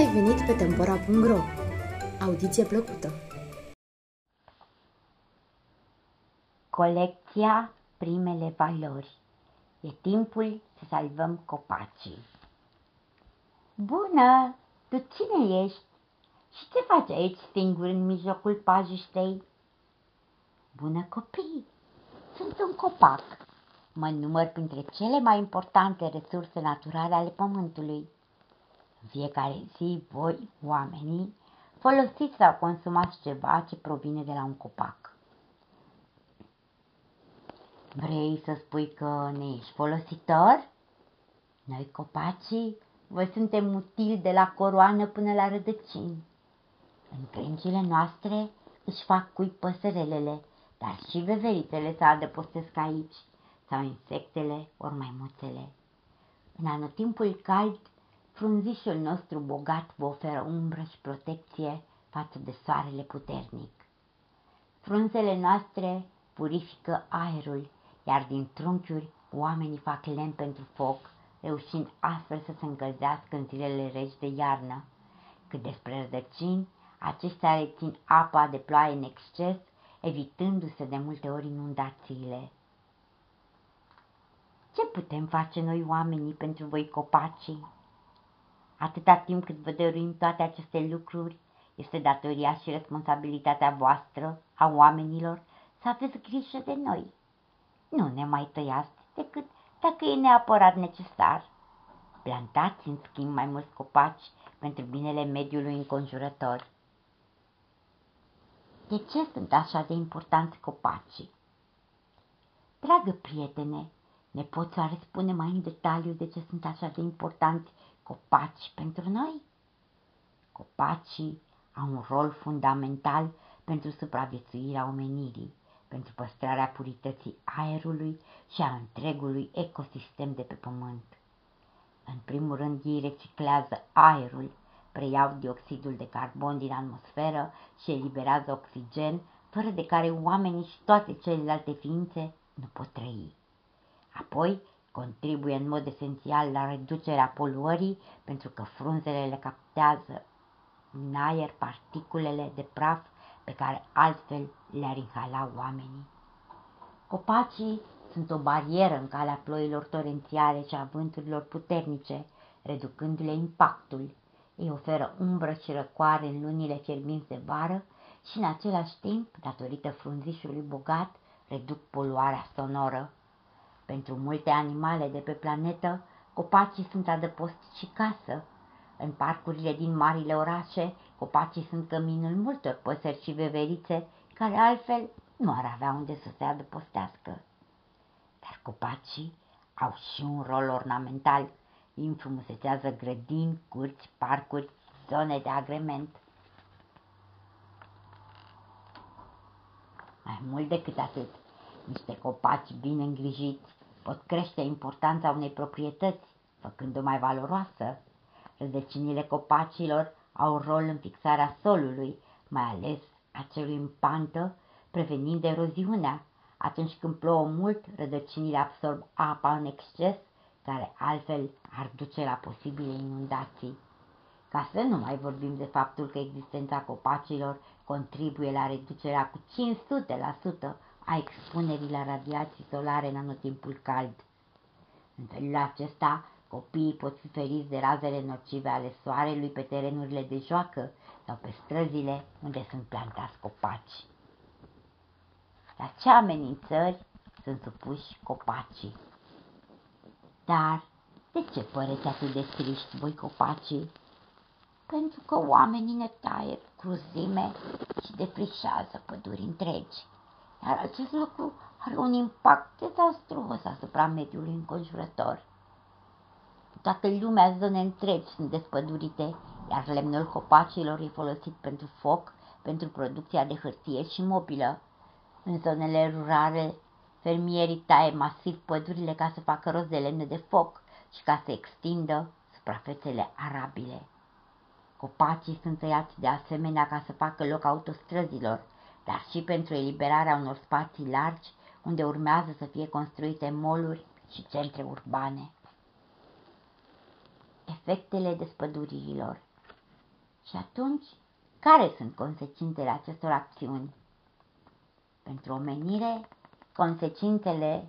ai venit pe Tempora.ro! Audiție plăcută! Colecția Primele Valori E timpul să salvăm copacii. Bună! Tu cine ești? Și ce faci aici singur în mijlocul pajiștei? Bună copii! Sunt un copac. Mă număr printre cele mai importante resurse naturale ale pământului. În fiecare zi voi, oamenii, folosiți sau consumați ceva ce provine de la un copac. Vrei să spui că ne ești folositor? Noi copacii, voi suntem utili de la coroană până la rădăcini. În crengile noastre își fac cui păsărelele, dar și veveritele se adăpostesc aici, sau insectele ori maimuțele. În anotimpul cald, frunzișul nostru bogat vă oferă umbră și protecție față de soarele puternic. Frunzele noastre purifică aerul, iar din trunchiuri oamenii fac lemn pentru foc, reușind astfel să se încălzească în zilele reci de iarnă. Cât despre rădăcini, acestea rețin apa de ploaie în exces, evitându-se de multe ori inundațiile. Ce putem face noi oamenii pentru voi copacii? Atâta timp cât vă dăruim toate aceste lucruri, este datoria și responsabilitatea voastră, a oamenilor, să aveți grijă de noi. Nu ne mai tăiați decât dacă e neapărat necesar. Plantați, în schimb, mai mulți copaci pentru binele mediului înconjurător. De ce sunt așa de importanți copacii? Dragă prietene, ne poți oare spune mai în detaliu de ce sunt așa de importanți copaci pentru noi? Copacii au un rol fundamental pentru supraviețuirea omenirii, pentru păstrarea purității aerului și a întregului ecosistem de pe pământ. În primul rând, ei reciclează aerul, preiau dioxidul de carbon din atmosferă și eliberează oxigen, fără de care oamenii și toate celelalte ființe nu pot trăi. Apoi, contribuie în mod esențial la reducerea poluării pentru că frunzele le captează în aer particulele de praf pe care altfel le-ar inhala oamenii. Copacii sunt o barieră în calea ploilor torențiale și a vânturilor puternice, reducându-le impactul. Ei oferă umbră și răcoare în lunile fierbinți de vară și în același timp, datorită frunzișului bogat, reduc poluarea sonoră. Pentru multe animale de pe planetă, copacii sunt adăpost și casă. În parcurile din marile orașe, copacii sunt căminul multor păsări și veverițe care altfel nu ar avea unde să se adăpostească. Dar copacii au și un rol ornamental. Îi înfrumusețează grădini, curți, parcuri, zone de agrement. Mai mult decât atât, niște copaci bine îngrijiți pot crește importanța unei proprietăți, făcând-o mai valoroasă. Rădăcinile copacilor au rol în fixarea solului, mai ales a celui în pantă, prevenind eroziunea. Atunci când plouă mult, rădăcinile absorb apa în exces, care altfel ar duce la posibile inundații. Ca să nu mai vorbim de faptul că existența copacilor contribuie la reducerea cu 500% a expunerii la radiații solare în anotimpul cald. În felul acesta, copiii pot fi feriți de razele nocive ale soarelui pe terenurile de joacă sau pe străzile unde sunt plantați copaci. La ce amenințări sunt supuși copacii? Dar de ce păreți atât de triști voi copacii? Pentru că oamenii ne taie cruzime și defrișează păduri întregi iar acest lucru are un impact dezastruos asupra mediului înconjurător. Toată lumea zone întregi sunt despădurite, iar lemnul copacilor e folosit pentru foc, pentru producția de hârtie și mobilă. În zonele rurale, fermierii taie masiv pădurile ca să facă rost de lemne de foc și ca să extindă suprafețele arabile. Copacii sunt tăiați de asemenea ca să facă loc autostrăzilor, dar și pentru eliberarea unor spații largi unde urmează să fie construite moluri și centre urbane. Efectele despăduririlor Și atunci, care sunt consecințele acestor acțiuni? Pentru omenire, consecințele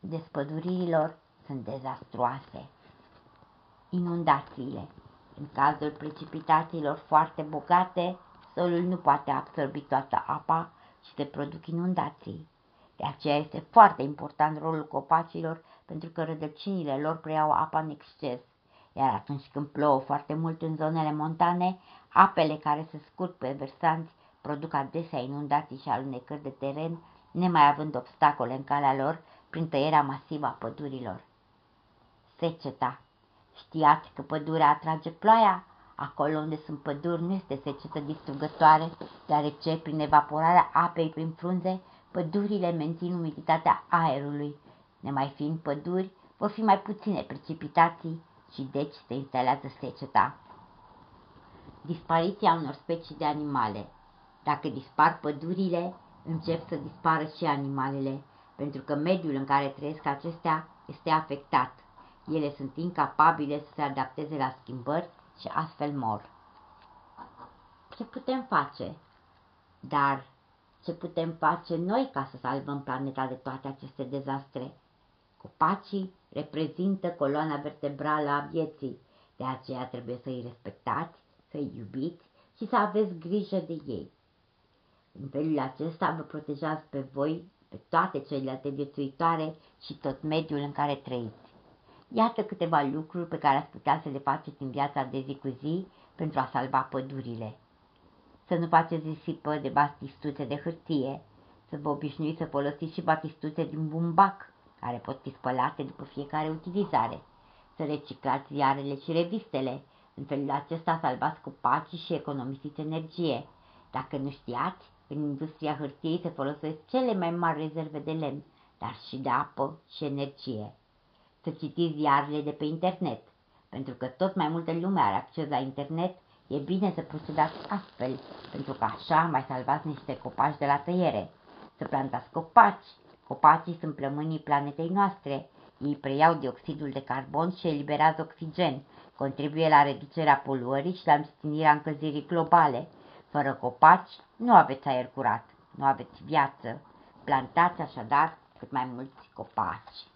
despăduririlor sunt dezastruoase. Inundațiile. În cazul precipitațiilor foarte bogate, solul nu poate absorbi toată apa și se produc inundații. De aceea este foarte important rolul copacilor pentru că rădăcinile lor preiau apa în exces. Iar atunci când plouă foarte mult în zonele montane, apele care se scurg pe versanți produc adesea inundații și alunecări de teren, nemai având obstacole în calea lor prin tăierea masivă a pădurilor. Seceta Știați că pădurea atrage ploaia? Acolo unde sunt păduri nu este secetă distrugătoare, deoarece prin evaporarea apei prin frunze, pădurile mențin umiditatea aerului. Nemai fiind păduri, vor fi mai puține precipitații și deci se instalează seceta. Dispariția unor specii de animale. Dacă dispar pădurile, încep să dispară și animalele, pentru că mediul în care trăiesc acestea este afectat. Ele sunt incapabile să se adapteze la schimbări și astfel mor. Ce putem face? Dar ce putem face noi ca să salvăm planeta de toate aceste dezastre? Copacii reprezintă coloana vertebrală a vieții, de aceea trebuie să-i respectați, să-i iubiți și să aveți grijă de ei. În felul acesta vă protejați pe voi, pe toate celelalte viețuitoare și tot mediul în care trăiți. Iată câteva lucruri pe care ați putea să le faceți în viața de zi cu zi pentru a salva pădurile. Să nu faceți risipă de batistuțe de hârtie, să vă obișnuiți să folosiți și batistuțe din bumbac, care pot fi spălate după fiecare utilizare, să reciclați ziarele și revistele, în felul acesta salvați copacii și economisiți energie. Dacă nu știați, în industria hârtiei se folosesc cele mai mari rezerve de lemn, dar și de apă și energie să citiți ziarele de pe internet. Pentru că tot mai multă lume are acces la internet, e bine să procedați astfel, pentru că așa mai salvați niște copaci de la tăiere. Să plantați copaci. Copacii sunt plămânii planetei noastre. Ei preiau dioxidul de carbon și eliberează oxigen, contribuie la reducerea poluării și la împinirea încălzirii globale. Fără copaci nu aveți aer curat, nu aveți viață. Plantați așadar cât mai mulți copaci.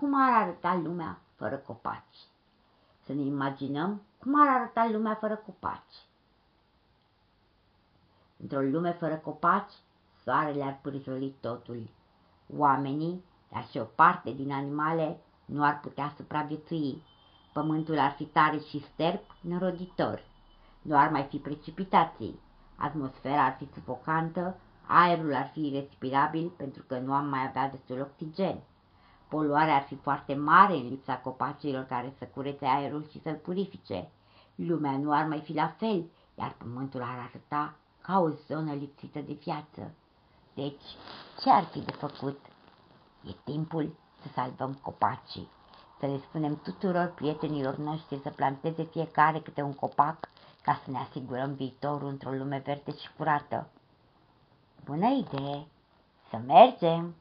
Cum ar arăta lumea fără copaci. Să ne imaginăm cum ar arăta lumea fără copaci. Într-o lume fără copaci, soarele ar pârjoli totul. Oamenii, dar și o parte din animale, nu ar putea supraviețui. Pământul ar fi tare și sterp, neroditor. Nu ar mai fi precipitații. Atmosfera ar fi sufocantă, aerul ar fi irrespirabil pentru că nu am mai avea destul oxigen. Poluarea ar fi foarte mare în lipsa copacilor care să curețe aerul și să-l purifice. Lumea nu ar mai fi la fel, iar pământul ar arăta ca o zonă lipsită de viață. Deci, ce ar fi de făcut? E timpul să salvăm copacii, să le spunem tuturor prietenilor noștri să planteze fiecare câte un copac ca să ne asigurăm viitorul într-o lume verde și curată. Bună idee! Să mergem!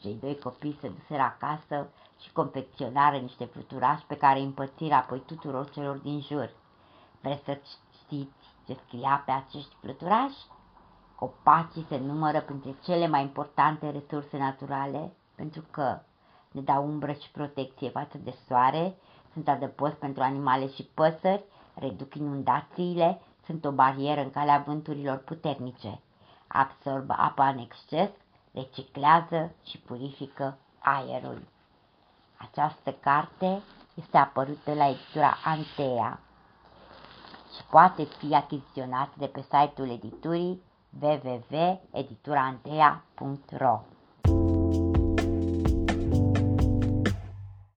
Cei doi copii se duseră acasă și confecționară niște fluturași pe care îi împărțiră apoi tuturor celor din jur. Vreți să știți ce scria pe acești fluturași? Copacii se numără printre cele mai importante resurse naturale pentru că ne dau umbră și protecție față de soare, sunt adăpost pentru animale și păsări, reduc inundațiile, sunt o barieră în calea vânturilor puternice, absorbă apa în exces reciclează și purifică aerul. Această carte este apărută la editura Antea și poate fi achiziționată de pe site-ul editurii www.edituraantea.ro